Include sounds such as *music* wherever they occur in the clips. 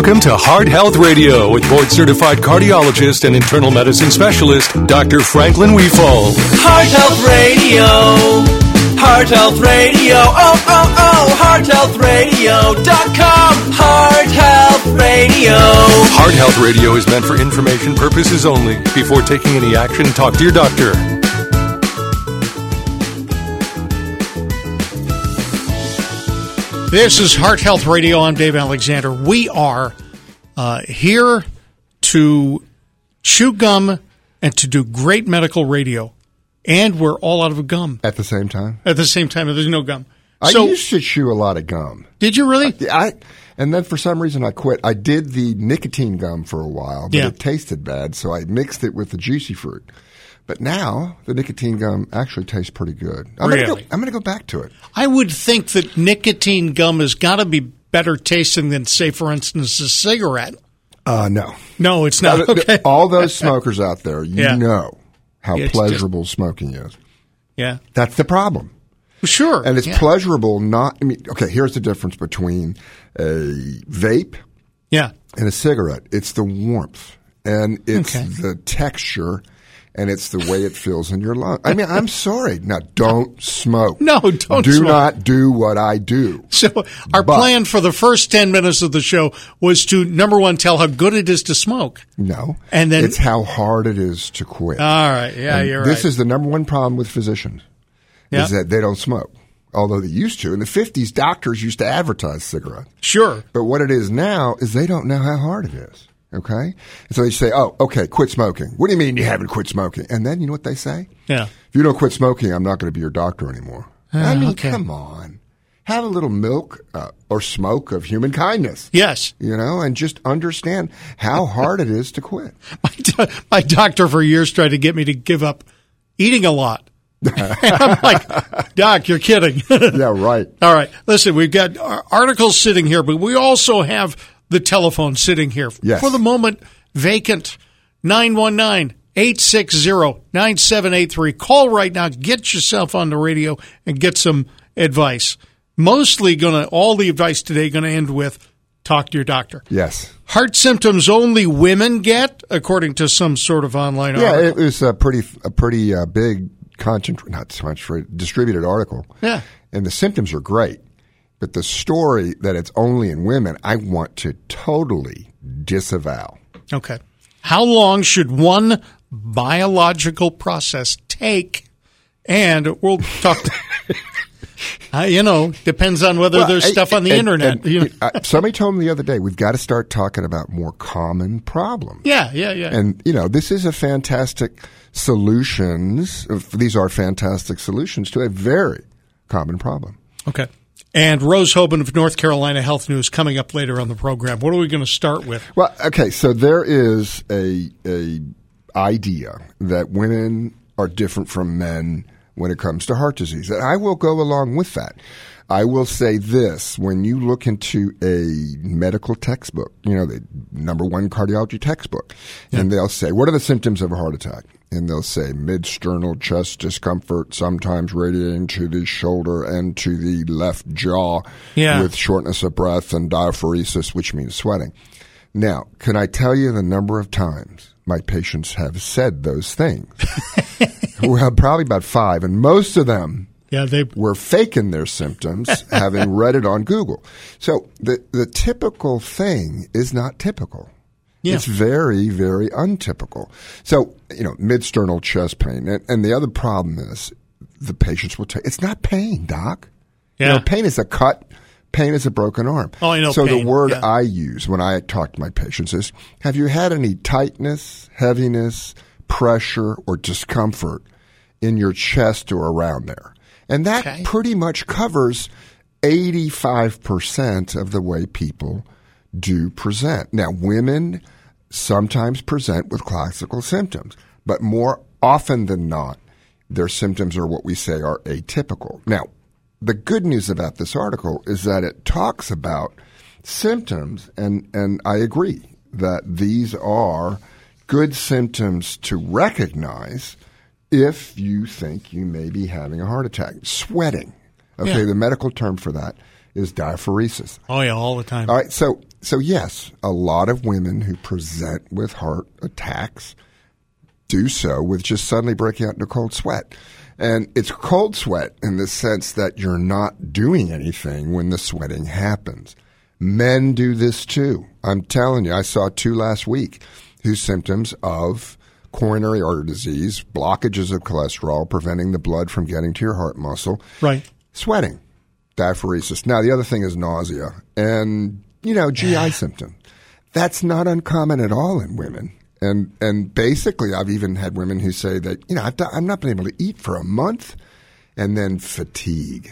Welcome to Heart Health Radio with board certified cardiologist and internal medicine specialist, Dr. Franklin Wefald. Heart Health Radio. Heart Health Radio. Oh, oh, oh. HeartHealthRadio.com. Heart Health Radio. Heart Health Radio is meant for information purposes only. Before taking any action, talk to your doctor. This is Heart Health Radio. I'm Dave Alexander. We are uh, here to chew gum and to do great medical radio. And we're all out of gum At the same time, at the same time. There's no gum. I So, used to chew a lot of gum. did you really? Yeah, I and then for some reason I quit. I did the nicotine gum for a while, but Yeah. it tasted bad, so I mixed it with the juicy fruit. But now the nicotine gum actually tastes pretty good. I'm Gonna Really? go, I'm going to go back to it. I would think that nicotine gum has got to be better tasting than, say, for instance, a cigarette. Uh, no, No, it's not. Th- Okay. all those *laughs* smokers out there, you Yeah. know how It's just- pleasurable smoking is. Yeah. That's the problem. Sure. And it's yeah. pleasurable not. I mean, okay, here's the difference between a vape Yeah. and a cigarette. It's the warmth and it's Okay. the texture and it's the way it feels in your lungs. I mean, I'm sorry. Now, don't smoke. No, don't Do smoke. not do what I do. So our But- plan for the first 10 minutes of the show was to, number one, tell how good it is to smoke. No. And then- it's how hard it is to quit. All right. Yeah, And you're this right. is the number one problem with physicians is that they don't smoke. Although they used to. In the 50s, doctors used to advertise cigarettes. sure. But what it is now is they don't know how hard it is. Okay? And so they say, oh, okay, quit smoking. What do you mean you haven't quit smoking? And then you know what they say? Yeah. If you don't quit smoking, I'm not going to be your doctor anymore. I mean, okay. come on. Have a little milk uh, or smoke of human kindness. Yes. You know, and just understand how hard it is to quit. *laughs* My, do- my doctor for years tried to get me to give up eating a lot. *laughs* I'm like, Doc, you're kidding. *laughs* Yeah, right. All right. Listen, we've got articles sitting here, but we also have the telephone sitting here. Yes. For the moment, vacant 919 860 9783. Call right now. Get yourself on the radio and get some advice. Mostly going to, all the advice today going to end with talk to your doctor. Yes. Heart symptoms only women get, according to some sort of online article. Yeah, article. it was a pretty, a pretty uh, big concentrate, not distributed article. Yeah. And the symptoms are great. But the story that it's only in women, I want to totally disavow. Okay. How long should one biological process take? And we'll talk. uh, *laughs* you know, depends on whether there's Well, stuff on the and- internet. and, you know. uh, somebody told me the other day we've got to start talking about more common problems. yeah, yeah, yeah. And you know, this is a fantastic solutions. These are fantastic solutions to a very common problem. okay. And Rose Hoban of North Carolina Health News coming up later on the program. What are we going to start with? Well, okay, so there is a a idea that women are different from men when it comes to heart disease, and I will go along with that. I will say this: when you look into a medical textbook, you know the number one cardiology textbook, and they'll say, "What are the symptoms of a heart attack?" And they'll say mid-sternal chest discomfort, sometimes radiating to the shoulder and to the left jaw, Yeah. with shortness of breath and diaphoresis, which means sweating. Now, can I tell you the number of times my patients have said those things? *laughs* well, probably about five, and most of them Yeah, they. were faking their symptoms, *laughs* having read it on Google. So the the typical thing is not typical. Yeah. It's very, very untypical. So, you know, mid-sternal chest pain. And, and the other problem is the patients will tell it's not pain, doc. You Yeah. know, pain is a cut. Pain is a broken arm. Oh, I know So pain, the word yeah. I use when I talk to my patients is, have you had any tightness, heaviness, pressure, or discomfort in your chest or around there? And that Okay. pretty much covers 85% of the way people do present. Now, women sometimes present with classical symptoms, but more often than not, their symptoms are what we say are atypical. Now, the good news about this article is that it talks about symptoms, and, and I agree that these are good symptoms to recognize if you think you may be having a heart attack. Sweating. Okay, Yeah. the medical term for that is diaphoresis. Oh yeah, all the time. All right, so so yes, a lot of women who present with heart attacks do so with just suddenly breaking out into cold sweat. And it's cold sweat in the sense that you're not doing anything when the sweating happens. Men do this too. I'm telling you, I saw two last week whose symptoms of coronary artery disease, blockages of cholesterol, preventing the blood from getting to your heart muscle, Right. sweating, diaphoresis. Now, the other thing is nausea and, you know, GI symptom. That's not uncommon at all in women. And, and basically, I've even had women who say that, you know, I've, I've not been able to eat for a month and then fatigue.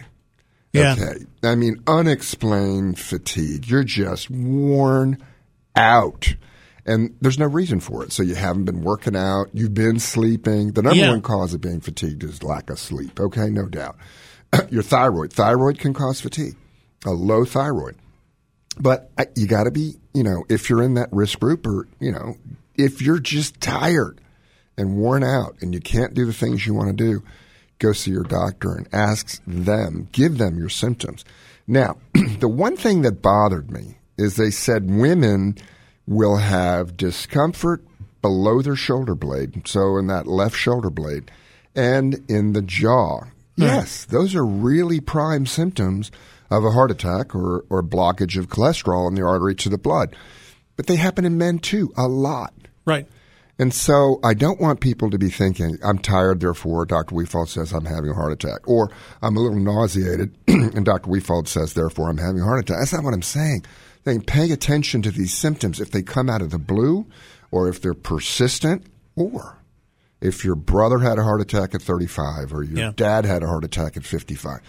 Yeah. Okay. I mean, unexplained fatigue. You're just worn out. And there's no reason for it. So you haven't been working out. You've been sleeping. The number Yeah. one cause of being fatigued is lack of sleep. Okay, no doubt. *clears throat* Your thyroid. Thyroid can cause fatigue. A low thyroid. But uh, you got to be, you know, if you're in that risk group or, you know, if you're just tired and worn out and you can't do the things you want to do, go see your doctor and ask them, give them your symptoms. Now, *clears throat* the one thing that bothered me is they said women will have discomfort below their shoulder blade, so in that left shoulder blade, and in the jaw. Hmm. Yes, those are really prime symptoms of a heart attack or, or blockage of cholesterol in the artery to the blood. But they happen in men too, a lot. Right. And so I don't want people to be thinking, I'm tired, therefore Dr. Wefald says I'm having a heart attack. Or I'm a little nauseated, *clears throat* and Dr. Wefald says, therefore I'm having a heart attack. That's not what I'm saying. Saying pay attention to these symptoms if they come out of the blue, or if they're persistent, or if your brother had a heart attack at 35, or your Yeah. dad had a heart attack at 55.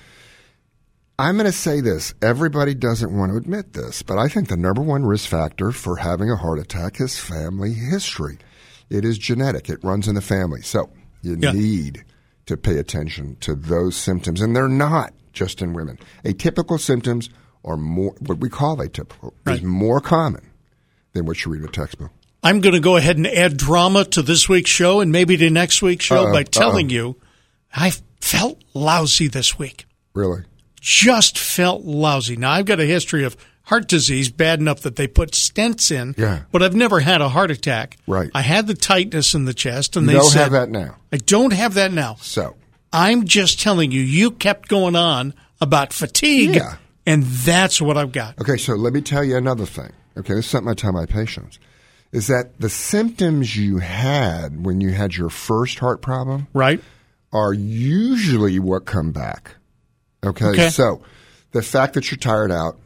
I'm going to say this. Everybody doesn't want to admit this, but I think the number one risk factor for having a heart attack is family history. It is genetic. It runs in the family. So you Yeah. need to pay attention to those symptoms. And they're not just in women. Atypical symptoms are more, what we call atypical, Right. is more common than what you read in a textbook. I'm going to go ahead and add drama to this week's show and maybe to next week's show Uh-oh, by telling uh-oh. you I felt lousy this week. Really? Just felt lousy. Now, I've got a history of heart disease bad enough that they put stents in, Yeah. but I've never had a heart attack. Right. I had the tightness in the chest, and You they don't said, have that now. I don't have that now. So I'm just telling you, you kept going on about fatigue, Yeah. And that's what I've got. Okay, so let me tell you another thing. Okay, this is something I tell my patients is that the symptoms you had when you had your first heart problem Right? are usually what come back. Okay, Okay. so the fact that you're tired out,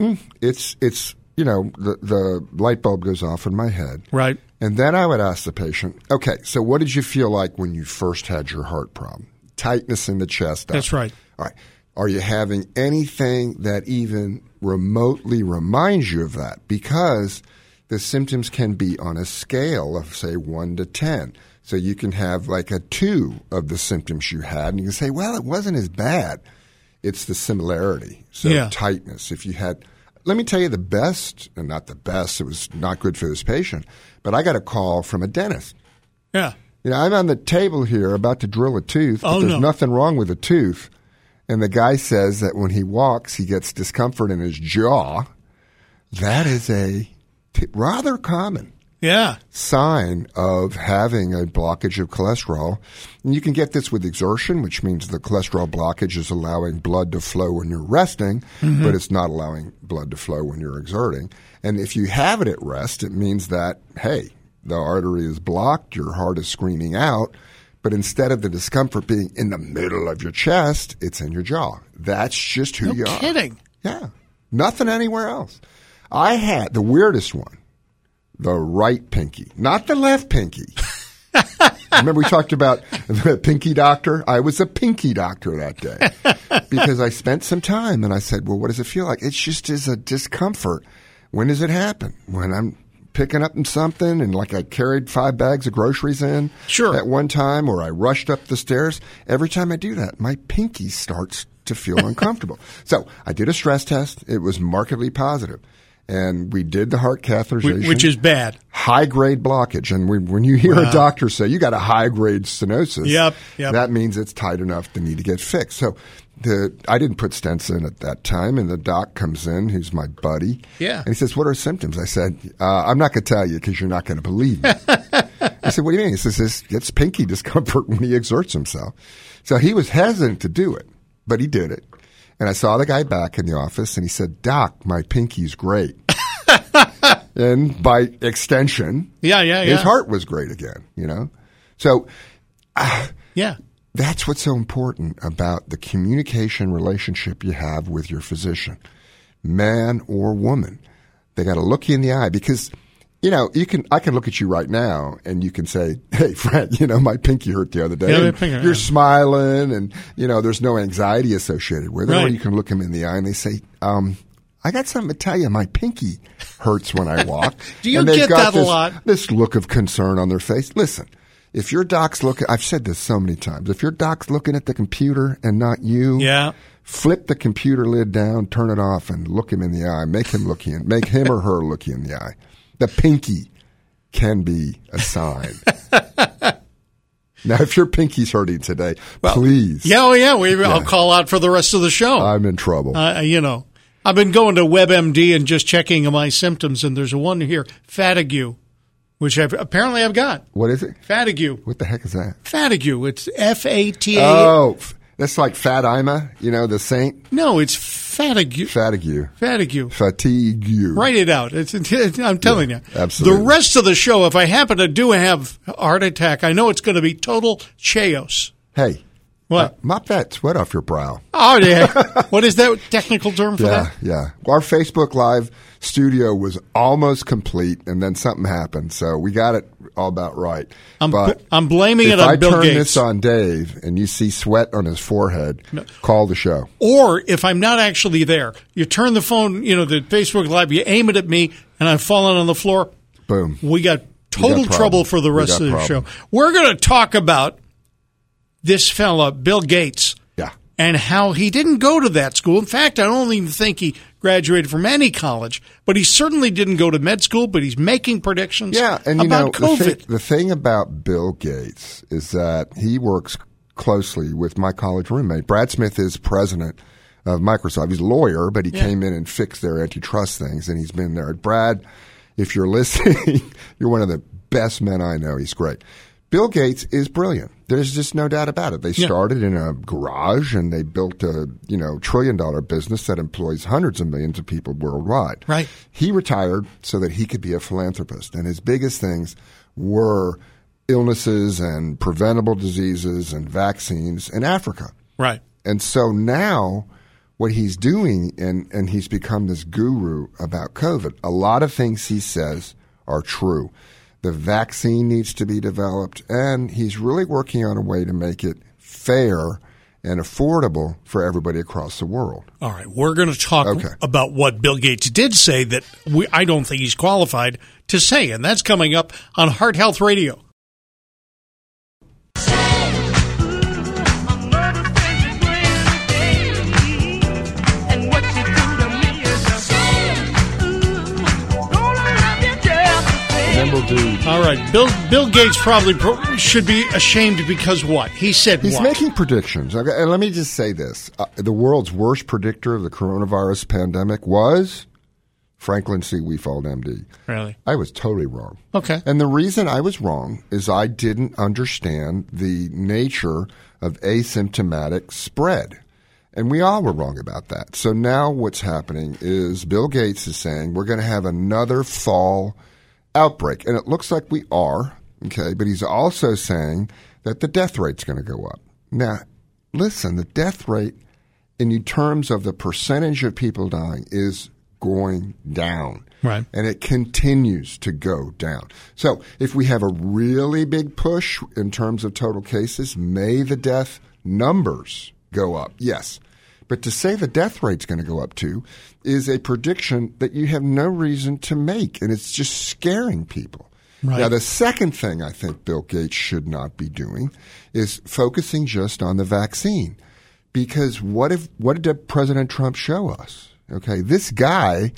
mm, it's it's you know the the light bulb goes off in my head, Right. and then I would ask the patient, okay, so what did you feel like when you first had your heart problem? Tightness in the chest. up. That's right. All right. Are you having anything that even remotely reminds you of that? Because the symptoms can be on a scale of, say, 1 to 10. So you can have like a 2 of the symptoms you had, and you can say, well, it wasn't as bad. It's the similarity. So Yeah. tightness. If you had, let me tell you the best, and not the best, it was not good for this patient, but I got a call from a dentist. Yeah. You know, I'm on the table here about to drill a tooth, but Oh, there's no. nothing wrong with the tooth. And the guy says that when he walks, he gets discomfort in his jaw. That is a t- rather common Yeah. sign of having a blockage of cholesterol. And you can get this with exertion, which means the cholesterol blockage is allowing blood to flow when you're resting, mm-hmm. but it's not allowing blood to flow when you're exerting. And if you have it at rest, it means that, hey, the artery is blocked, your heart is screaming out, but instead of the discomfort being in the middle of your chest, it's in your jaw. That's just who No you are. kidding. Yeah. Nothing anywhere else. I had the weirdest one, the right pinky, not the left pinky. *laughs* Remember we talked about the pinky doctor? I was a pinky doctor that day because I spent some time and I said, well, what does it feel like? It just is a discomfort. When does it happen? When I'm picking up something and like I carried five bags of groceries in Sure. at one time or I rushed up the stairs. Every time I do that, my pinky starts to feel *laughs* uncomfortable. So I did a stress test. It was markedly positive. And we did the heart catheterization Which is bad. high grade blockage. And when, when you hear a doctor say you got a high grade stenosis, Yep, yep. that means it's tight enough to need to get fixed. So the I didn't put stents in at that time, and the doc comes in, who's my buddy. Yeah. And he says, "What are symptoms?" I said, uh, "I'm not going to tell you because you're not going to believe me." *laughs* I said, "What do you mean?" He says, "This gets pinky discomfort *laughs* when he exerts himself." So he was hesitant to do it, but he did it. And I saw the guy back in the office, and he said, "Doc, my pinky's great." *laughs* and by extension, Yeah, yeah, his yeah. heart was great again. You know, so Yeah. That's what's so important about the communication relationship you have with your physician, man or woman. They got to look you in the eye because, you know, you can. I can look at you right now and you can say, "Hey, Fred, *laughs* you know, my pinky hurt the other day." Yeah, my And pinky You're yeah. smiling, and you know, there's no anxiety associated with it. Or you can look them in the eye and they say, um, "I got something to tell you. My pinky hurts when I walk." *laughs* Do you And get got that a lot? this look of concern on their face. Listen, if your doc's looking, I've said this so many times. If your doc's looking at the computer and not you, Yeah. flip the computer lid down, turn it off, and look him in the eye. Make him look in, make him or her look you in the eye. The pinky can be a sign. *laughs* now, if your pinky's hurting today, please, Yeah, oh yeah. We, I'll call out for the rest of the show. I'm in trouble. uh, you know, I've been going to WebMD and just checking my symptoms, and there's a one here, fatigue, which I've apparently I've got. what is it? Fatigue. What the heck is that? Fatigue. It's F A T A. Oh, that's like Fat Ima, you know, the saint. No, it's fatigue. Fatigue. Fatigue. Fatigue. Write it out. It's, it's, I'm telling you. absolutely. The rest of the show, if I happen to do have a heart attack, I know it's going to be total chaos. Hey, What? uh, mop that sweat off your brow. Oh, yeah. *laughs* what is that technical term for Yeah, that? yeah. Our Facebook Live studio was almost complete, and then something happened, so we got it all about right. I'm- but I'm blaming it on I Bill turn this on Dave, and you see sweat on his forehead, call the show. Or if I'm not actually there, you turn the phone, you know, the Facebook Live, you aim it at me, and I'm falling on the floor. Boom. We got total problem. trouble for the rest of the problem. show. We're going to talk about this fella, Bill Gates. And how he didn't go to that school. In fact, I don't even think he graduated from any college, but he certainly didn't go to med school, but he's making predictions Yeah, and you about know COVID. the thing, the thing about Bill Gates is that he works closely with my college roommate. Brad Smith is president of Microsoft. He's a lawyer, but he came in and fixed their antitrust things, and he's been there. Brad, if you're *laughs* listening, you're one of the best men I know. He's great. Bill Gates is brilliant. There's just no doubt about it. They started in a garage and they built a, you know, trillion dollar business that employs hundreds of millions of people worldwide. Right. He retired so that he could be a philanthropist. And his biggest things were illnesses and preventable diseases and vaccines in Africa. right. And so now what he's doing, and, and he's become this guru about COVID, a lot of things he says are true. The vaccine needs to be developed, and he's really working on a way to make it fair and affordable for everybody across the world. All right, we're going to talk Okay. about what Bill Gates did say that we, I don't think he's qualified to say, and that's coming up on Heart Health Radio. All right, Bill Bill Gates probably pro- should be ashamed because what he said. He's what? making predictions. Okay, and let me just say this: uh, the world's worst predictor of the coronavirus pandemic was Franklin C. Wefald, MD. really I was totally wrong. okay. And the reason I was wrong is I didn't understand the nature of asymptomatic spread. And we all were wrong about that. So now what's happening is Bill Gates is saying we're going to have another fall outbreak. And it looks like we are, okay, but he's also saying that the death rate's going to go up. Now, listen, the death rate in terms of the percentage of people dying is going down. Right. And it continues to go down. So if we have a really big push in terms of total cases, may the death numbers go up? Yes. But to say the death rate's going to go up too is a prediction that you have no reason to make, and it's just scaring people. Right. Now, the second thing I think Bill Gates should not be doing is focusing just on the vaccine. Because what if what did President Trump show us? Okay, this guy,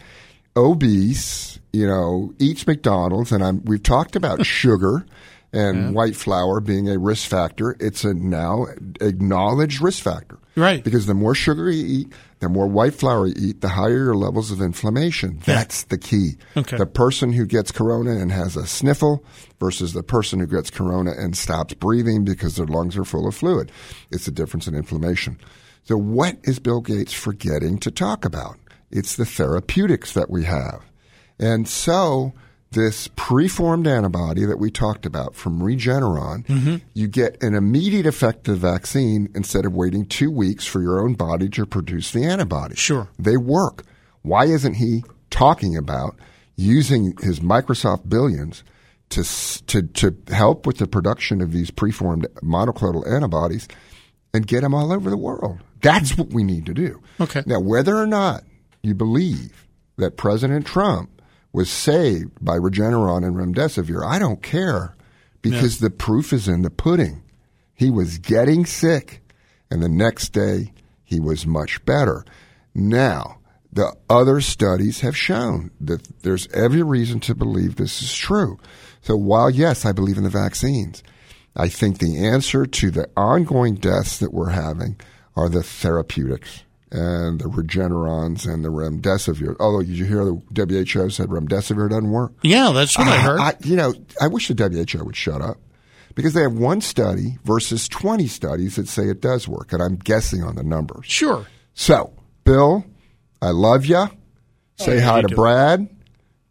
obese, you know, eats McDonald's, and I'm, we've talked about *laughs* sugar and white flour being a risk factor. It's a now acknowledged risk factor. Right. Because the more sugar you eat, the more white flour you eat, the higher your levels of inflammation. That's the key. Okay. The person who gets corona and has a sniffle versus the person who gets corona and stops breathing because their lungs are full of fluid. It's the difference in inflammation. So what is Bill Gates forgetting to talk about? It's the therapeutics that we have. And so this preformed antibody that we talked about from Regeneron, mm-hmm. you get an immediate effect of the vaccine instead of waiting two weeks for your own body to produce the antibody. Sure. They work. Why isn't he talking about using his Microsoft billions to, to, to help with the production of these preformed monoclonal antibodies and get them all over the world? That's what we need to do. Okay. Now, whether or not you believe that President Trump was saved by Regeneron and Remdesivir, I don't care because the proof is in the pudding. He was getting sick, and the next day he was much better. Now, the other studies have shown that there's every reason to believe this is true. So while, yes, I believe in the vaccines, I think the answer to the ongoing deaths that we're having are the therapeutics and the Regenerons and the Remdesivir. Although, did you hear the WHO said Remdesivir doesn't work? Yeah, that's what I heard. I, you know, I wish the WHO would shut up because they have one study versus 20 studies that say it does work, and I'm guessing on the numbers. sure. So, Bill, I love you. Say yeah, hi to. Brad,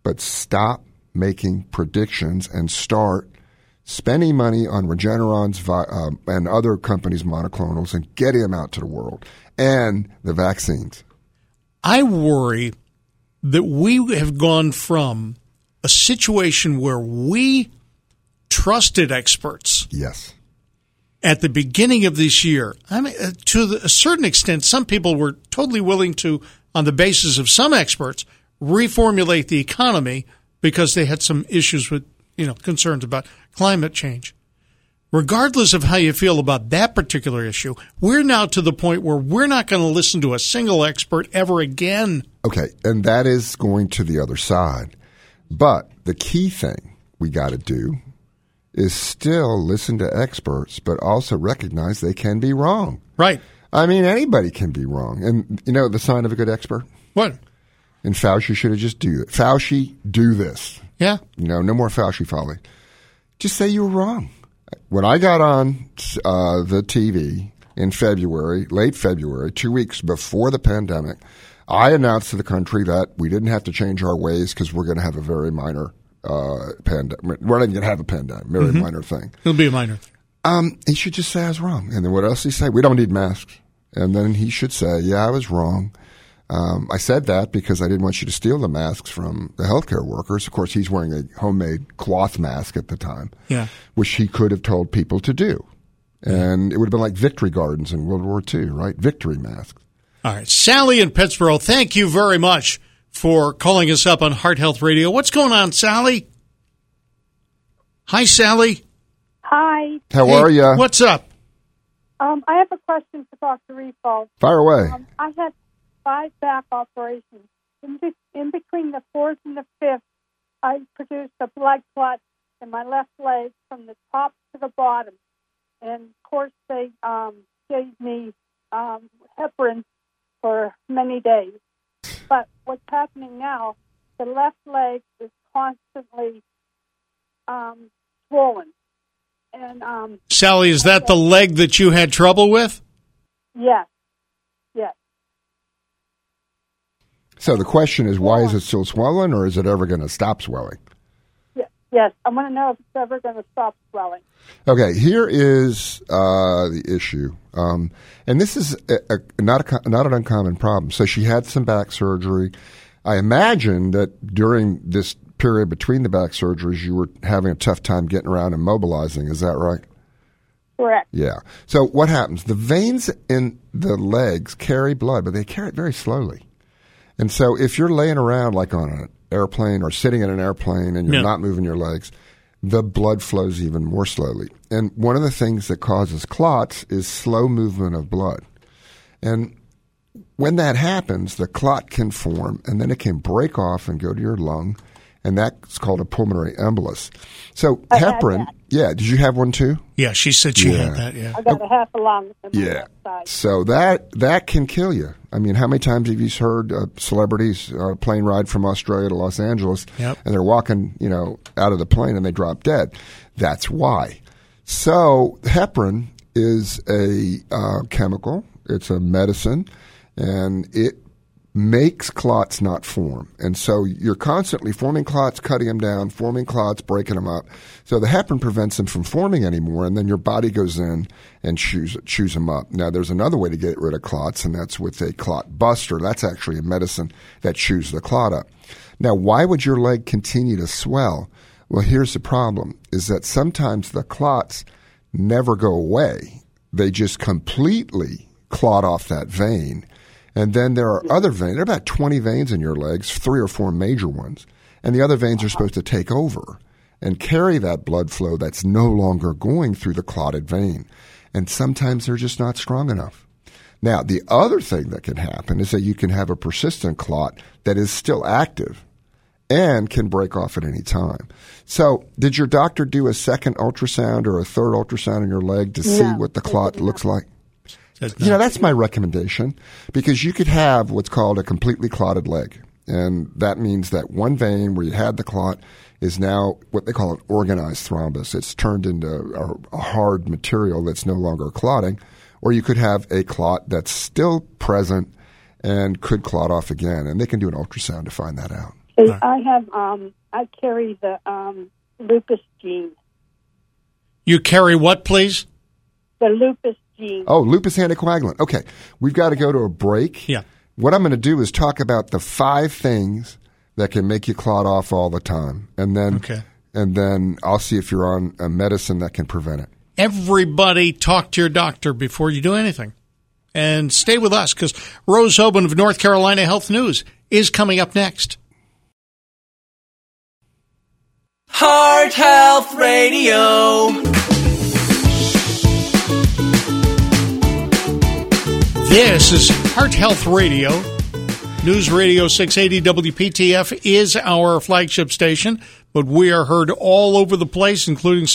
but stop making predictions and start spending money on Regeneron's um, and other companies' monoclonals and getting them out to the world and the vaccines. I worry that we have gone from a situation where we trusted experts Yes. at the beginning of this year. I mean, uh, to the, a certain extent, some people were totally willing to, on the basis of some experts, reformulate the economy because they had some issues with, you know, concerns about climate change. Regardless of how you feel about that particular issue, we're now to the point where we're not going to listen to a single expert ever again. Okay, and that is going to the other side. But the key thing we got to do is still listen to experts, but also recognize they can be wrong. Right. I mean, anybody can be wrong. And you know the sign of a good expert? What? And Fauci should have just do it. Fauci, do this. Yeah. You know, no more Fauci folly. Just say you were wrong. When I got on uh, the TV in February, late February, two weeks before the pandemic, I announced to the country that we didn't have to change our ways because we're going to have a very minor uh, pandemic. We're not even going to have a pandemic, very minor thing. It'll be a minor thing. Um, he should just say I was wrong. And then what else he say? We don't need masks. And then he should say, yeah, I was wrong. Um, I said that because I didn't want you to steal the masks from the healthcare workers. Of course, he's wearing a homemade cloth mask at the time, Yeah. which he could have told people to do. And it would have been like victory gardens in World War II, right? Victory masks. All right. Sally in Pittsburgh, thank you very much for calling us up on Heart Health Radio. What's going on, Sally? Hi, Sally. Hi. How Hey, are you? What's up? Um, I have a question for Dr. Refal. Fire away. Um, I had five back operations. In, be- in between the fourth and the fifth, I produced a blood clot in my left leg from the top to the bottom. And of course, they um, gave me um, heparin for many days. But what's happening now, the left leg is constantly um, swollen. And um, Sally, is that the leg that you had trouble with? yes, yes. So the question is, why is it still swelling, or is it ever going to stop swelling? Ye- Yes, I want to know if it's ever going to stop swelling. Okay, here is uh, the issue, um, and this is a, a, not a, not an uncommon problem. So she had some back surgery. I imagine that during this period between the back surgeries, you were having a tough time getting around and mobilizing. Is that right? Correct. Yeah. So what happens? The veins in the legs carry blood, but they carry it very slowly. And so if you're laying around like on an airplane or sitting in an airplane and you're not moving your legs, the blood flows even more slowly. And one of the things that causes clots is slow movement of blood. And when that happens, the clot can form and then it can break off and go to your lung and that's called a pulmonary embolus. So I heparin, yeah. Did you have one too? Yeah, she said she Yeah. had that. Yeah. I got a half a lung Yeah. So that that can kill you. I mean, how many times have you heard uh, celebrities on a plane ride from Australia to Los Angeles, Yep. and they're walking, you know, out of the plane and they drop dead? That's why. So heparin is a uh, chemical. It's a medicine, and it makes clots not form. And so you're constantly forming clots, cutting them down, forming clots, breaking them up. So the heparin prevents them from forming anymore, and then your body goes in and chews, chews them up. Now, there's another way to get rid of clots, and that's with a clot buster. That's actually a medicine that chews the clot up. Now, why would your leg continue to swell? Well, here's the problem, is that sometimes the clots never go away. They just completely clot off that vein. And then there are other veins. There are about 20 veins in your legs, three or four major ones. And the other veins are supposed to take over and carry that blood flow that's no longer going through the clotted vein. And sometimes they're just not strong enough. Now, the other thing that can happen is that you can have a persistent clot that is still active and can break off at any time. So, did your doctor do a second ultrasound or a third ultrasound in your leg to see what the clot looks like? Said You know, that's my recommendation because you could have what's called a completely clotted leg. And that means that one vein where you had the clot is now what they call an organized thrombus. It's turned into a, a hard material that's no longer clotting. Or you could have a clot that's still present and could clot off again. And they can do an ultrasound to find that out. See, I have um I carry the um lupus gene. You carry what, please? The lupus gene. Oh, lupus anticoagulant. Okay, we've got to go to a break. Yeah. What I'm going to do is talk about the five things that can make you clot off all the time, and then Okay. and then I'll see if you're on a medicine that can prevent it. Everybody talk to your doctor before you do anything. And stay with us because Rose Hoban of North Carolina Health News is coming up next. Heart Health Radio. This is Heart Health Radio. News Radio 680 WPTF is our flagship station, but we are heard all over the place, including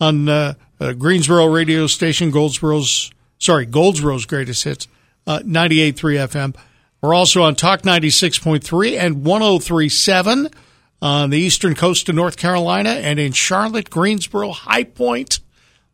on uh, uh, Greensboro radio station, Goldsboro's, sorry, Goldsboro's greatest hits, uh, 98.3 FM. We're also on Talk 96.3 and 103.7 on the eastern coast of North Carolina and in Charlotte, Greensboro, High Point.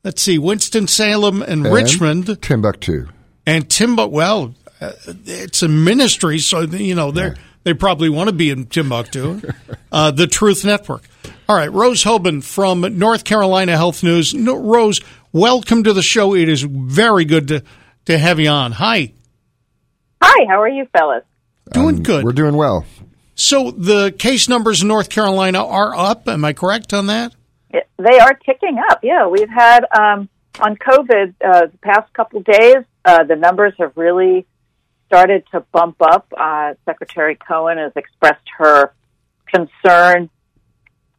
Let's see, Winston-Salem and, And Richmond. Timbuktu. And Timbu, well, uh, it's a ministry, so you know they are they probably want to be in Timbuktu. *laughs* uh, the Truth Network. All right, Rose Hoban from North Carolina Health News. No, Rose, welcome to the show. It is very good to to have you on. Hi, Hi, how are you, fellas? doing good. We're doing well. so the case numbers in North Carolina are up. Am I correct on that? They are ticking up. Yeah, we've had um, on COVID uh, the past couple days. Uh, the numbers have really started to bump up. Uh, Secretary Cohen has expressed her concern.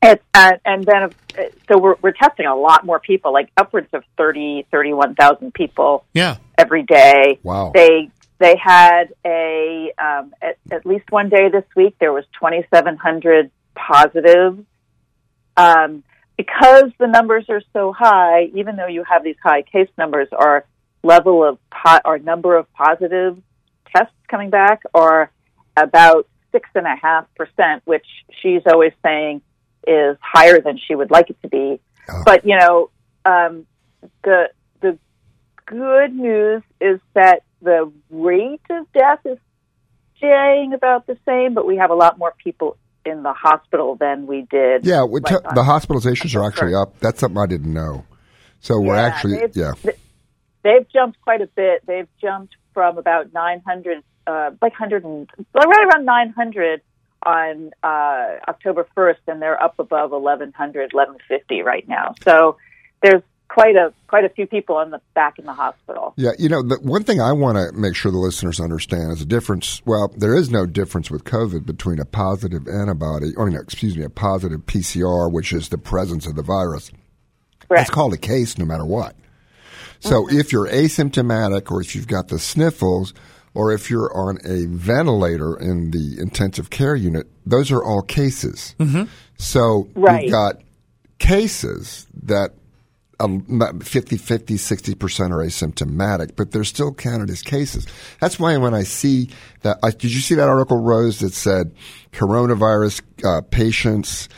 It's, uh, and then, uh, so we're, we're testing a lot more people, like upwards of 30, 31,000 people Yeah. every day. Wow. They they had a um, at, at least one day this week there was 2,700 positives. Um, because the numbers are so high, even though you have these high case numbers, our level of po- our number of positive tests coming back are about six and a half percent, which she's always saying is higher than she would like it to be. Oh. But you know, um, the the good news is that the rate of death is staying about the same, but we have a lot more people in the hospital than we did. Yeah, we t- the hospitalizations are actually up. That's something I didn't know. So we're Yeah, actually yeah. th- They've jumped quite a bit. They've jumped from about 900, uh, like 100 and, right around 900 on uh, October 1st, and they're up above 1100, 1150 right now. So there's quite a quite a few people in the back in the hospital. Yeah, you know, the one thing I want to make sure the listeners understand is the difference. Well, there is no difference with COVID between a positive antibody, or no, excuse me, a positive PCR, which is the presence of the virus. Correct. It's called a case no matter what. So if you're asymptomatic or if you've got the sniffles, or if you're on a ventilator in the intensive care unit, those are all cases. Mm-hmm. So Right. you've got cases that um, 50, 50, 60% are asymptomatic, but they're still counted as cases. That's why when I see that, I, did you see that article, Rose, that said coronavirus uh, patients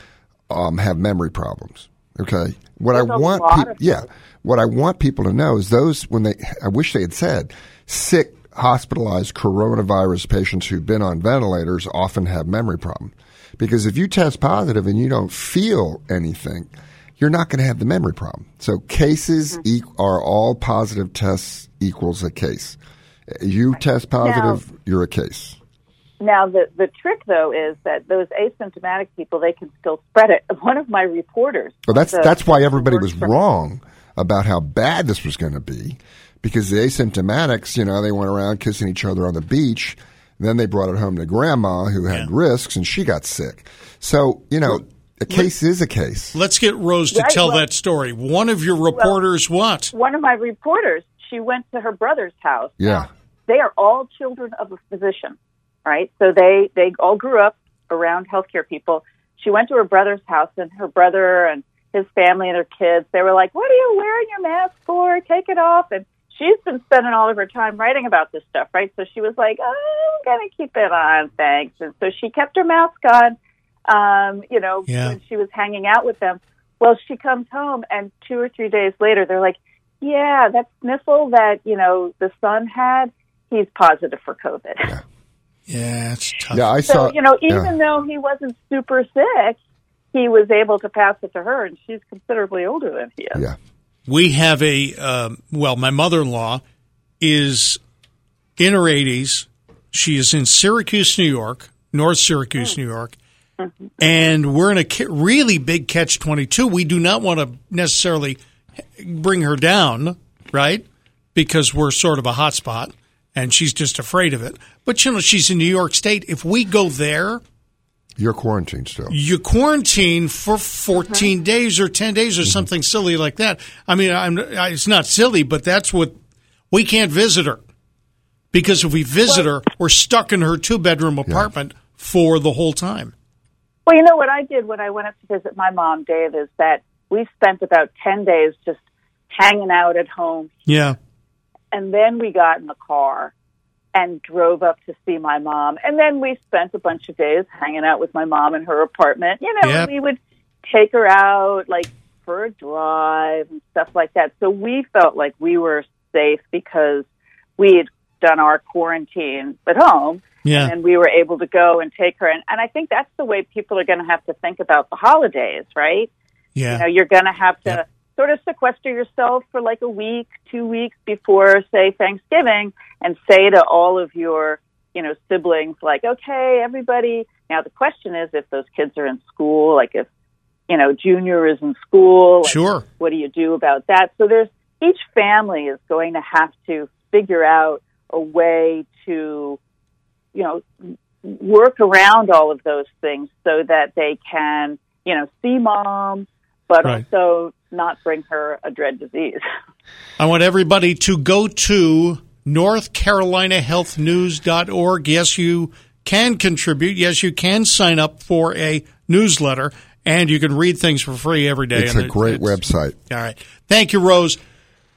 um, have memory problems? Okay. What There's I want, of yeah, what I want people to know is those when they, I wish they had said, sick, hospitalized coronavirus patients who've been on ventilators often have memory problems. Because if you test positive and you don't feel anything, you're not going to have the memory problem. So cases mm-hmm. e- are all positive tests equals a case. You test positive, you're a case. Now, the, the trick, though, is that those asymptomatic people, they can still spread it. *laughs* One of my reporters. Well, that's the- that's why everybody was wrong about how bad this was going to be, because the asymptomatics, you know, they went around kissing each other on the beach. Then they brought it home to grandma who had risks, and she got sick. So you know, a case is a case. Let's get Rose to Right, tell well- that story. One of your reporters what? One of my reporters, she went to her brother's house. Yeah, They are all children of a physician, right? So they, they all grew up around healthcare people. She went to her brother's house, and her brother and his family and their kids, they were like, What are you wearing your mask for? Take it off. And she's been spending all of her time writing about this stuff, right? So she was like, oh, I'm going to keep it on, thanks. And so she kept her mask on, um, you know, Yeah. when she was hanging out with them. Well, she comes home, and two or three days later, they're like, yeah, that sniffle that, you know, the son had, he's positive for COVID. Yeah, it's tough. yeah. I So, saw. you know, yeah. even though he wasn't super sick, he was able to pass it to her, and she's considerably older than he is. yeah. We have a um, well, my mother-in-law is in her 80s. She is in Syracuse, New York, North Syracuse, New York. And we're in a really big catch 22. We do not want to necessarily bring her down, right? Because we're sort of a hot spot and she's just afraid of it. But you know, she's in New York State. If we go there, You're quarantined still. you quarantine for 14 uh-huh. days or 10 days or mm-hmm. something silly like that. I mean, I'm, I- it's not silly, but that's what we can't visit her because if we visit her, we're stuck in her two bedroom apartment for the whole time. Well, you know what I did when I went up to visit my mom, Dave, is that we spent about 10 days just hanging out at home. Yeah. And then we got in the car and drove up to see my mom. And then we spent a bunch of days hanging out with my mom in her apartment. You know, Yep. we would take her out like for a drive and stuff like that. So we felt like we were safe because we had done our quarantine at home Yeah. and we were able to go and take her. And, and I think that's the way people are going to have to think about the holidays, right? You know, Yeah. you're going to have to Yep. Sort of sequester yourself for like a week, two weeks before, say, Thanksgiving, and say to all of your, you know, siblings, like, okay, everybody. Now the question is, if those kids are in school, like if, you know, junior is in school, like, Sure. what do you do about that? So there's each family is going to have to figure out a way to, you know, work around all of those things so that they can, you know, see mom, but Right. also not bring her a dread disease. *laughs* I want everybody to go to northcarolinahealthnews.org. Yes, you can contribute. Yes, you can sign up for a newsletter and you can read things for free every day. It's a it- great it's- website. All right. Thank you, Rose.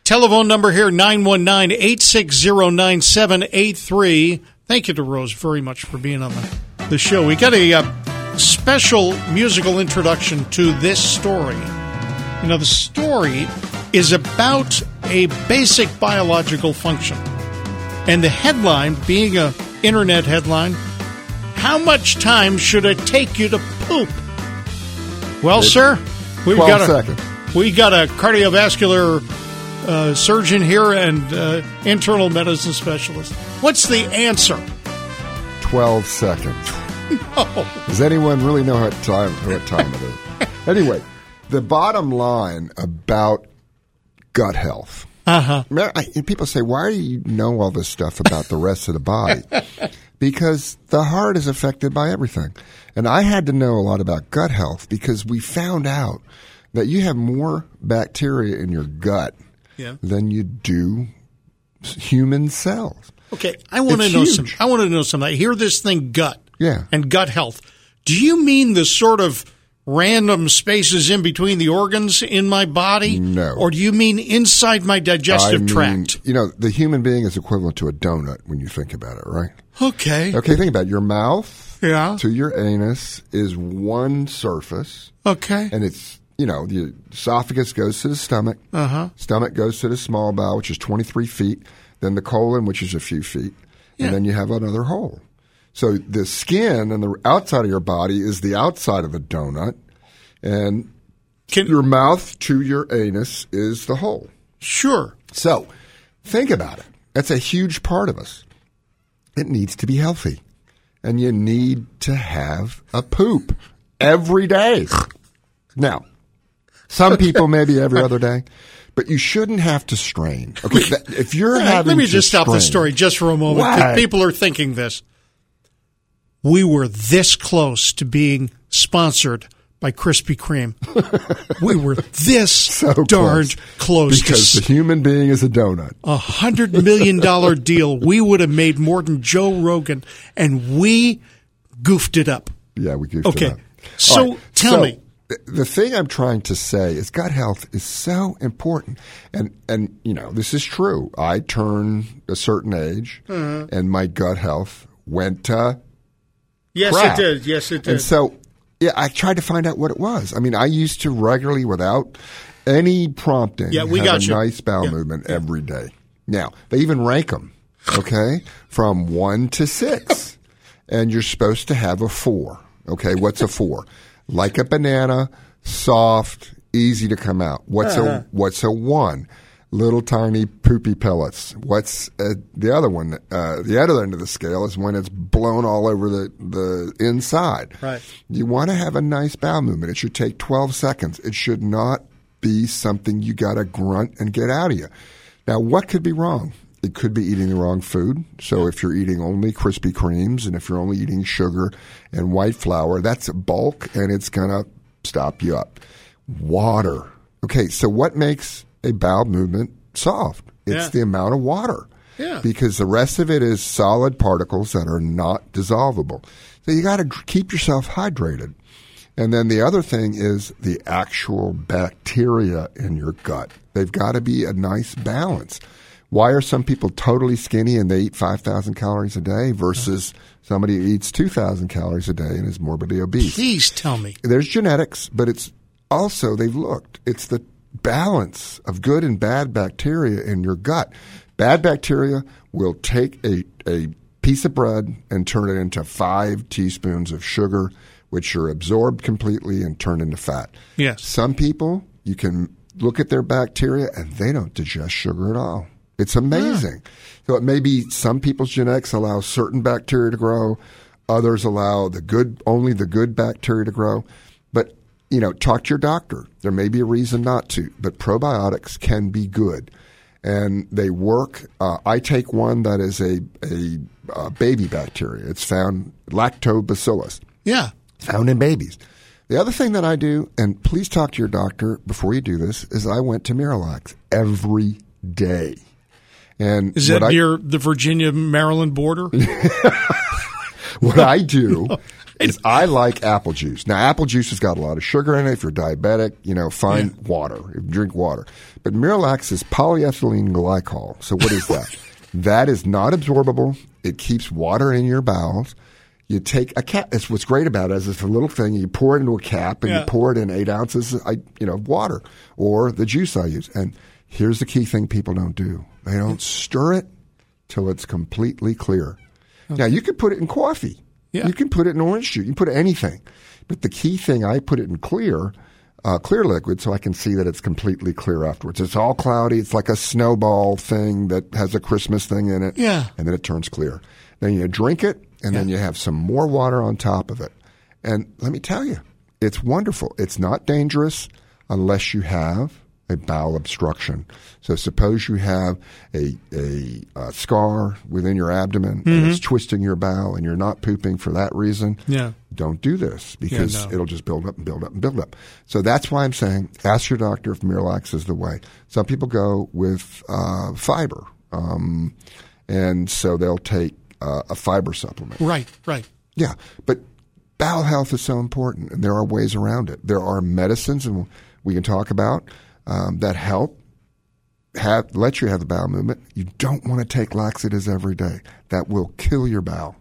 Telephone number here 919 860 9783. Thank you to Rose very much for being on the, the show. We got a uh, special musical introduction to this story. You know, the story is about a basic biological function. And the headline, being a internet headline, how much time should it take you to poop? Well, sir, we've got a, seconds. we got a cardiovascular uh, surgeon here and uh, internal medicine specialist. What's the answer? 12 seconds. *laughs* Does anyone really know what time, what time it is? *laughs* anyway, the bottom line about gut health. Uh huh. Mar- I- and People say, why do you know all this stuff about the rest of the body? *laughs* because the heart is affected by everything. And I had to know a lot about gut health because we found out that you have more bacteria in your gut Yeah. than you do human cells. Okay, I want to know huge. some. I want to know something. I hear this thing gut. Yeah. And gut health. Do you mean the sort of random spaces in between the organs in my body? No. Or do you mean inside my digestive I mean, tract? You know, the human being is equivalent to a donut when you think about it, right? Okay. Okay, think about it. Your mouth Yeah. to your anus is one surface, Okay. and it's, you know, the esophagus goes to the stomach. Uh-huh. Stomach goes to the small bowel, which is 23 feet, then the colon, which is a few feet, Yeah. and then you have another hole. So the skin and the outside of your body is the outside of a donut, and Can, your mouth to your anus is the hole. sure. So think about it. That's a huge part of us. It needs to be healthy. And you need to have a poop every day. Now, some people maybe every other day, but you shouldn't have to strain. Okay, that, if you're having let me just stop the story just for a moment. People are thinking this. We were this close to being sponsored by Krispy Kreme. *laughs* we were this So darned close, because the human being is a donut. a hundred million dollar deal. We would have made more than Joe Rogan, and we goofed it up. Yeah, we goofed Okay. it up. So, All right, tell so me. The thing I'm trying to say is gut health is so important, and and you know this is true. I turned a certain age, Mm-hmm. and my gut health went to Yes, crap. it did. Yes, it did. And so, yeah, I tried to find out what it was. I mean, I used to regularly, without any prompting, Yeah, we have got a you. nice bowel Yeah. movement every day. Now, they even rank them, okay, from one to six. *laughs* and you're supposed to have a four. Okay, what's a four? like a banana, soft, easy to come out. What's Uh-huh. a what's a one? Little tiny poopy pellets. What's uh, the other one? Uh, the other end of the scale is when it's blown all over the the inside. Right. You want to have a nice bowel movement. It should take 12 seconds. It should not be something you got to grunt and get out of you. Now, what could be wrong? It could be eating the wrong food. So if you're eating only Krispy Kremes and if you're only eating sugar and white flour, that's a bulk and it's going to stop you up. Water. Okay, so what makes a bowel movement soft? It's Yeah. the amount of water. Yeah. Because the rest of it is solid particles that are not dissolvable. So you got to keep yourself hydrated. And then the other thing is the actual bacteria in your gut. They've got to be a nice balance. Why are some people totally skinny and they eat 5,000 calories a day versus somebody who eats 2,000 calories a day and is morbidly obese? Please tell me. There's genetics, but it's also, they've looked, it's the balance of good and bad bacteria in your gut. Bad bacteria will take a, a piece of bread and turn it into five teaspoons of sugar, which are absorbed completely and turned into fat. Yes. Some people, you can look at their bacteria and they don't digest sugar at all. It's amazing. So it may be some people's genetics allow certain bacteria to grow, others allow the good only the good bacteria to grow. You know, talk to your doctor. There may be a reason not to, but probiotics can be good, and they work. Uh, I take one that is a a, uh baby bacteria. It's found lactobacillus Yeah. found in babies. The other thing that I do, and please talk to your doctor before you do this, is I went to Miralax every day. And Is that I, near the Virginia Maryland border? *laughs* what I do *laughs* is I like apple juice. Now, apple juice has got a lot of sugar in it. If you're diabetic, you know, find water, drink water. But Miralax is polyethylene glycol. So what is that? *laughs* that is not absorbable. It keeps water in your bowels. You take a cap. That's what's great about it is it's a little thing. You pour it into a cap and Yeah. you pour it in eight ounces, I, you know, of water or the juice I use. And here's the key thing people don't do: they don't stir it till it's completely clear. Now you can put it in coffee. Yeah. You can put it in orange juice. You can put anything. But the key thing, I put it in clear, uh, clear liquid, so I can see that it's completely clear afterwards. It's all cloudy. It's like a snowball thing that has a Christmas thing in it. Yeah. And then it turns clear. Then you drink it, and then you have some more water on top of it. And let me tell you, it's wonderful. It's not dangerous unless you have a bowel obstruction. So suppose you have a, a, uh scar within your abdomen and it's twisting your bowel and you're not pooping for that reason. Yeah. Don't do this because no. it'll just build up and build up and build up. So that's why I'm saying ask your doctor if Miralax is the way. Some people go with uh, fiber um, and so they'll take uh, a fiber supplement. Right, right. Yeah, but bowel health is so important, and there are ways around it. There are medicines, and we can talk about um, that help have let you have the bowel movement. You don't want to take laxatives every day; that will kill your bowel.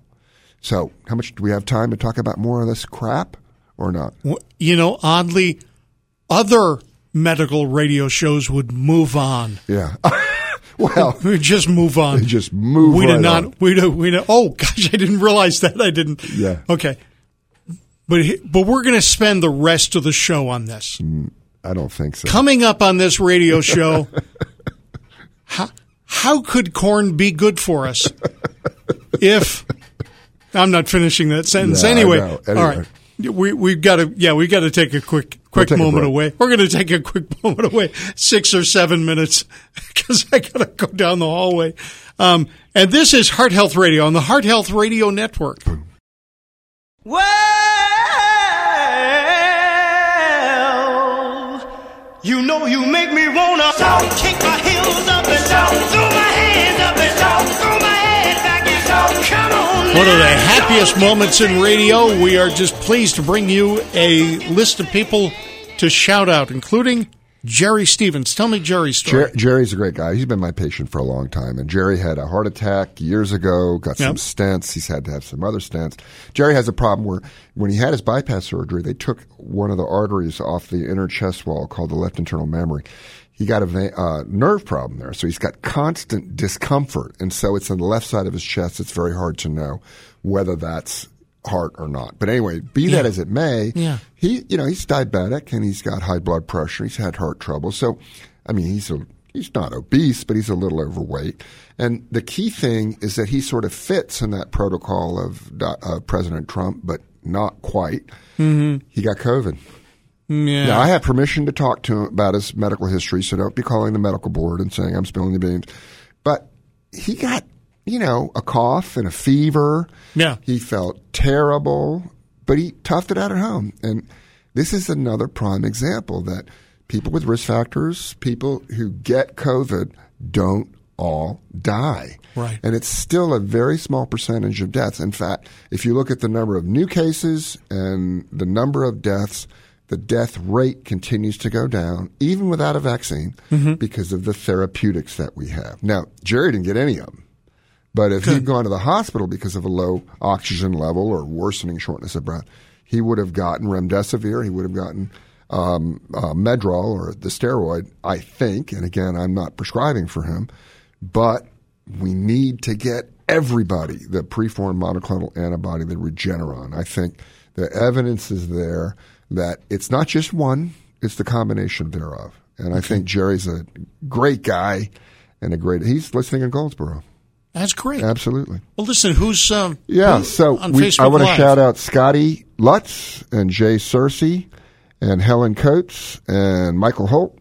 So, how much do we have time to talk about more of this crap, or not? You know, oddly, other medical radio shows would move on. Yeah. *laughs* well, *laughs* We just move on. Just move We right did not. on. We do. We do, Oh gosh, I didn't realize that. I didn't. Yeah. Okay. But but we're going to spend the rest of the show on this. I don't think so. Coming up on this radio show, *laughs* how how could corn be good for us if I'm not finishing that sentence Yeah, I anyway. know. Anyway. right. We we've got to yeah we've got to take a quick quick take a moment away. We're going to take a quick *laughs* moment away, six or seven minutes, *laughs* because I got to go down the hallway. Um, and this is Heart Health Radio on the Heart Health Radio Network. Well, One of the happiest moments in radio. We are just pleased to bring you a list of people to shout out, including Jerry Stevens. Tell me Jerry's story. Jer- Jerry's a great guy. He's been my patient for a long time. And Jerry had a heart attack years ago, got some stents. He's had to have some other stents. Jerry has a problem where when he had his bypass surgery, they took one of the arteries off the inner chest wall called the left internal mammary. He got a uh, nerve problem there. So he's got constant discomfort. And so it's on the left side of his chest. It's very hard to know whether that's heart or not. But anyway, be that as it may, Yeah. he, you know, he's diabetic and he's got high blood pressure. He's had heart trouble. So, I mean, he's a, he's not obese, but he's a little overweight. And the key thing is that he sort of fits in that protocol of uh, President Trump, but not quite. Mm-hmm. He got COVID. Yeah. Now, I have permission to talk to him about his medical history, so don't be calling the medical board and saying I'm spilling the beans. But he got, you know, a cough and a fever. Yeah. He felt terrible, but he toughed it out at home. And this is another prime example that people with risk factors, people who get COVID, don't all die. Right. And it's still a very small percentage of deaths. In fact, if you look at the number of new cases and the number of deaths, the death rate continues to go down, even without a vaccine, because of the therapeutics that we have. Now, Jerry didn't get any of them. But if he'd gone to the hospital because of a low oxygen level or worsening shortness of breath, he would have gotten remdesivir. He would have gotten um, uh, Medrol or the steroid, I think. And again, I'm not prescribing for him, but we need to get everybody the preformed monoclonal antibody, the Regeneron. I think the evidence is there that it's not just one; it's the combination thereof. And I think Jerry's a great guy and a great. He's listening in Goldsboro. That's great. Absolutely. Well, listen, who's um, Yeah. who- So on we, Facebook I want to shout out Scotty Lutz and Jay Searcy and Helen Coates and Michael Holt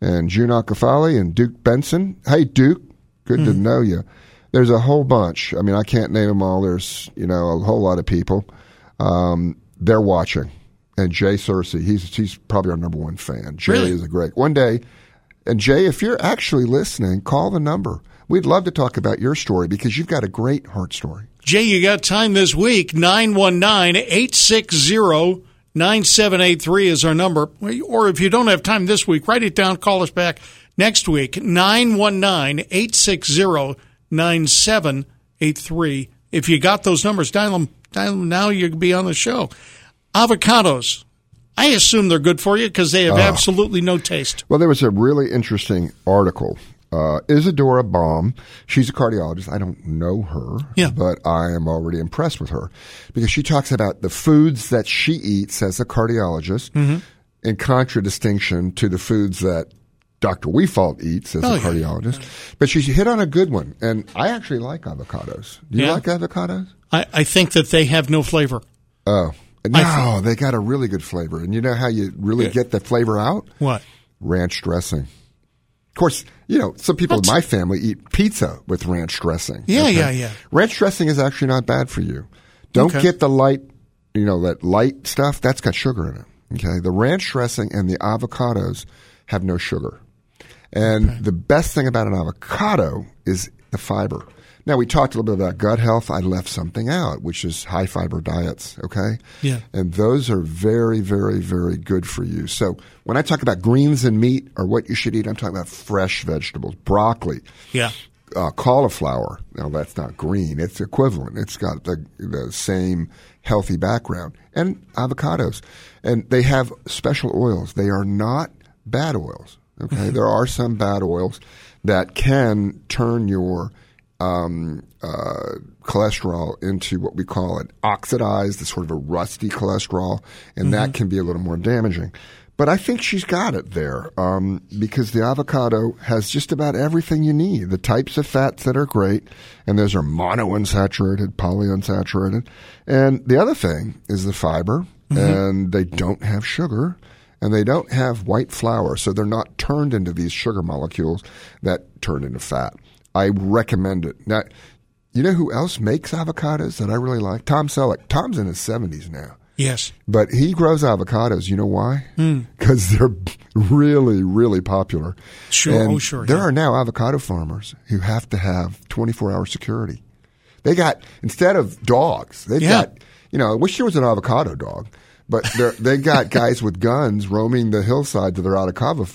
and June Akafali and Duke Benson. Hey, Duke. Good Hmm. to know you. There's a whole bunch. I mean, I can't name them all. There's, you know, a whole lot of people. Um, they're watching. And Jay Searcy, he's, he's probably our number one fan. Jay Really? is a great. One day, and Jay, if you're actually listening, call the number. We'd love to talk about your story because you've got a great heart story. Jay, you got time this week. 919 860 9783 is our number. Or if you don't have time this week, write it down, call us back next week. 919 860 9783. If you got those numbers, dial them, dial them now, you can be on the show. Avocados. I assume they're good for you because they have Ah. absolutely no taste. Well, there was a really interesting article. Uh, Isadora Baum, she's a cardiologist. I don't know her, Yeah. but I am already impressed with her because she talks about the foods that she eats as a cardiologist Mm-hmm. in contradistinction to the foods that Dr. Wefald eats as Oh, a yeah. cardiologist. But she hit on a good one, and I actually like avocados. Do you Yeah. like avocados? I, I think that they have no flavor. Oh, no, they got a really good flavor. And you know how you really get the flavor out? What? ranch dressing. Of course, you know, some people in my family eat pizza with ranch dressing. Yeah, yeah, yeah. Ranch dressing is actually not bad for you. Don't Okay. get the light, you know, that light stuff. That's got sugar in it. Okay. The ranch dressing and the avocados have no sugar. And the best thing about an avocado is the fiber. Now we talked a little bit about gut health. I left something out, which is high fiber diets. Okay, Yeah. and those are very, very, very good for you. So when I talk about greens and meat or what you should eat, I'm talking about fresh vegetables, broccoli, Yeah. uh, cauliflower. Now that's not green; it's equivalent. It's got the the same healthy background, and avocados, and they have special oils. They are not bad oils. Okay, there are some bad oils that can turn your um, uh, cholesterol into what we call an oxidized, sort of a rusty cholesterol, and that can be a little more damaging. But I think she's got it there um, because the avocado has just about everything you need. The types of fats that are great, and those are monounsaturated, polyunsaturated. And the other thing is the fiber, and they don't have sugar, and they don't have white flour, so they're not turned into these sugar molecules that turn into fat. I recommend it. Now, you know who else makes avocados that I really like? Tom Selleck. Tom's in his 70s now. Yes. But he grows avocados. You know why? Hmm. Because they're really, really popular. Sure. And Oh, sure, There yeah. are now avocado farmers who have to have 24 hour security. They got, instead of dogs, they've Yeah. got, you know, I wish there was an avocado dog, but they're, got *laughs* guys with guns roaming the hillsides of their avocado,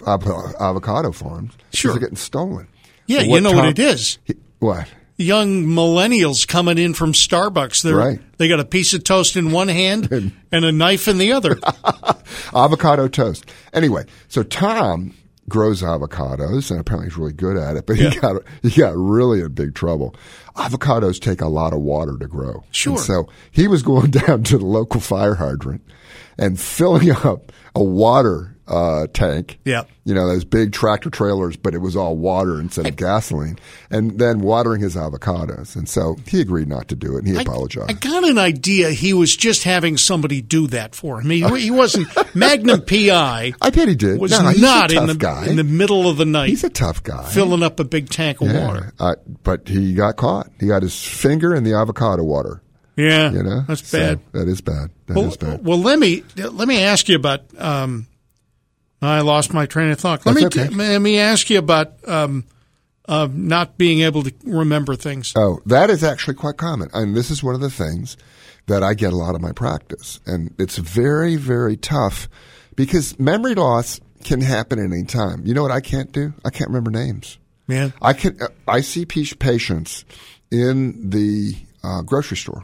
avocado farms. Sure. They're getting stolen. Yeah, you know what it is. what? Young millennials coming in from Starbucks. They're, Right. They got a piece of toast in one hand and *laughs* a knife in the other. *laughs* avocado toast. Anyway, so Tom grows avocados, and apparently he's really good at it. But he got he got really in big trouble. Avocados take a lot of water to grow. Sure. And so he was going *laughs* down to the local fire hydrant and filling up a water uh, tank. Yeah. You know those big tractor trailers, but it was all water instead of gasoline, and then watering his avocados. And so he agreed not to do it, and he apologized. I got an idea he was just having somebody do that for him. He, he wasn't *laughs* Magnum PI I bet he did. was No, he's a not in the guy. in the middle of the night He's a tough guy. filling up a big tank of water. Uh, but he got caught. He got his finger in the avocado water. Yeah, You know, that's So bad. that is bad. That is Well, bad. well, let me let me ask you about. Um, I lost my train of thought. Let That's me okay. let me ask you about um, uh, not being able to remember things. Oh, that is actually quite common, and this is one of the things that I get a lot of my practice, and it's very, very tough because memory loss can happen at any time. You know what I can't do? I can't remember names. Yeah, I can. uh, I see patients in the uh, grocery store,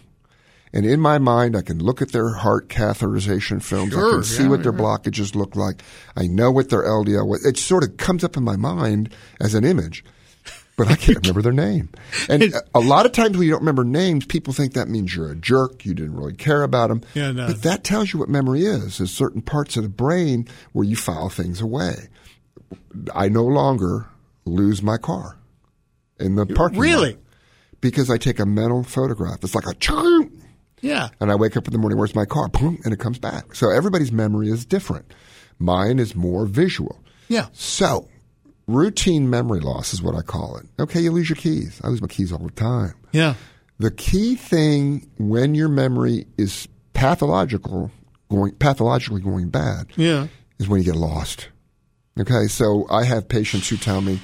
and in my mind, I can look at their heart catheterization films. I Sure, can see yeah, what their blockages look like. I know what their LDL. was. It sort of comes up in my mind as an image, but I can't remember their name. And a- lot of times when you don't remember names, people think that means you're a jerk. You didn't really care about them. Yeah, no. But that tells you what memory is. There's certain parts of the brain where you file things away. I no longer lose my car in the parking lot really. because I take a mental photograph. It's like a choo, Yeah, and I wake up in the morning. Where's my car? Boom, and it comes back. So everybody's memory is different. Mine is more visual. yeah. So routine memory loss is what I call it. Okay, you lose your keys. I lose my keys all the time. Yeah. The key thing when your memory is pathological, going pathologically going bad, Yeah. is when you get lost. Okay, so I have patients who tell me,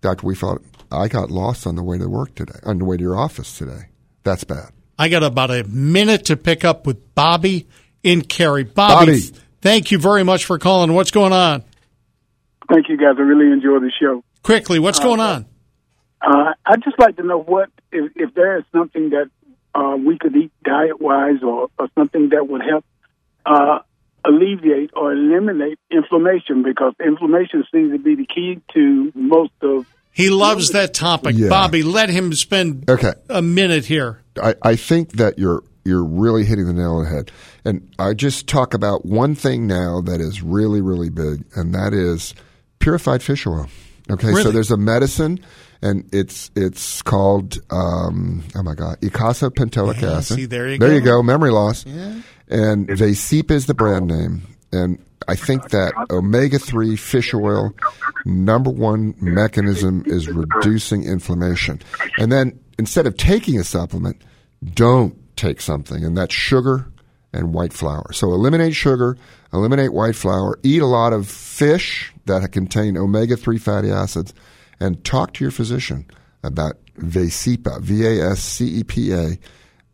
Doctor, we thought I got lost on the way to work today, on the way to your office today. That's bad. I got about a minute to pick up with Bobby in Cary. Bobby, Bobby. thank you very much for calling. What's going on? Thank you, guys. I really enjoy the show. Quickly, what's going on? Uh, I'd just like to know what if, if there is something that uh, we could eat diet wise or, or something that would help uh, alleviate or eliminate inflammation because inflammation seems to be the key to most of. He loves that topic. Yeah. Bobby, let him spend Okay. a minute here. I, I think that you're you're really hitting the nail on the head. And I just talk about one thing now that is really, really big, and that is purified fish oil. Okay, so there's a medicine, and it's it's called um, oh my god, icosapentaleic Yeah, acid. see, there you there go. you go, memory loss. Yeah. And Vascepa is the brand name, and I think that omega three fish oil number one mechanism is reducing inflammation. And then instead of taking a supplement, don't take something, and that's sugar and white flour. So eliminate sugar, eliminate white flour, eat a lot of fish, that contain omega 3 fatty acids and talk to your physician about Vascepa, V A S C E P A,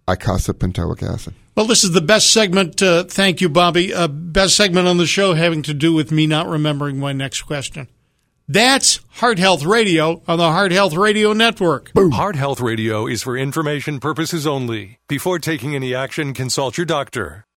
icosapentaoic acid. Well, this is the best segment. Uh, thank you, Bobby. Uh, best segment on the show having to do with me not remembering my next question. That's Heart Health Radio on the Heart Health Radio Network. Heart Health Radio is for information purposes only. Before taking any action, consult your doctor.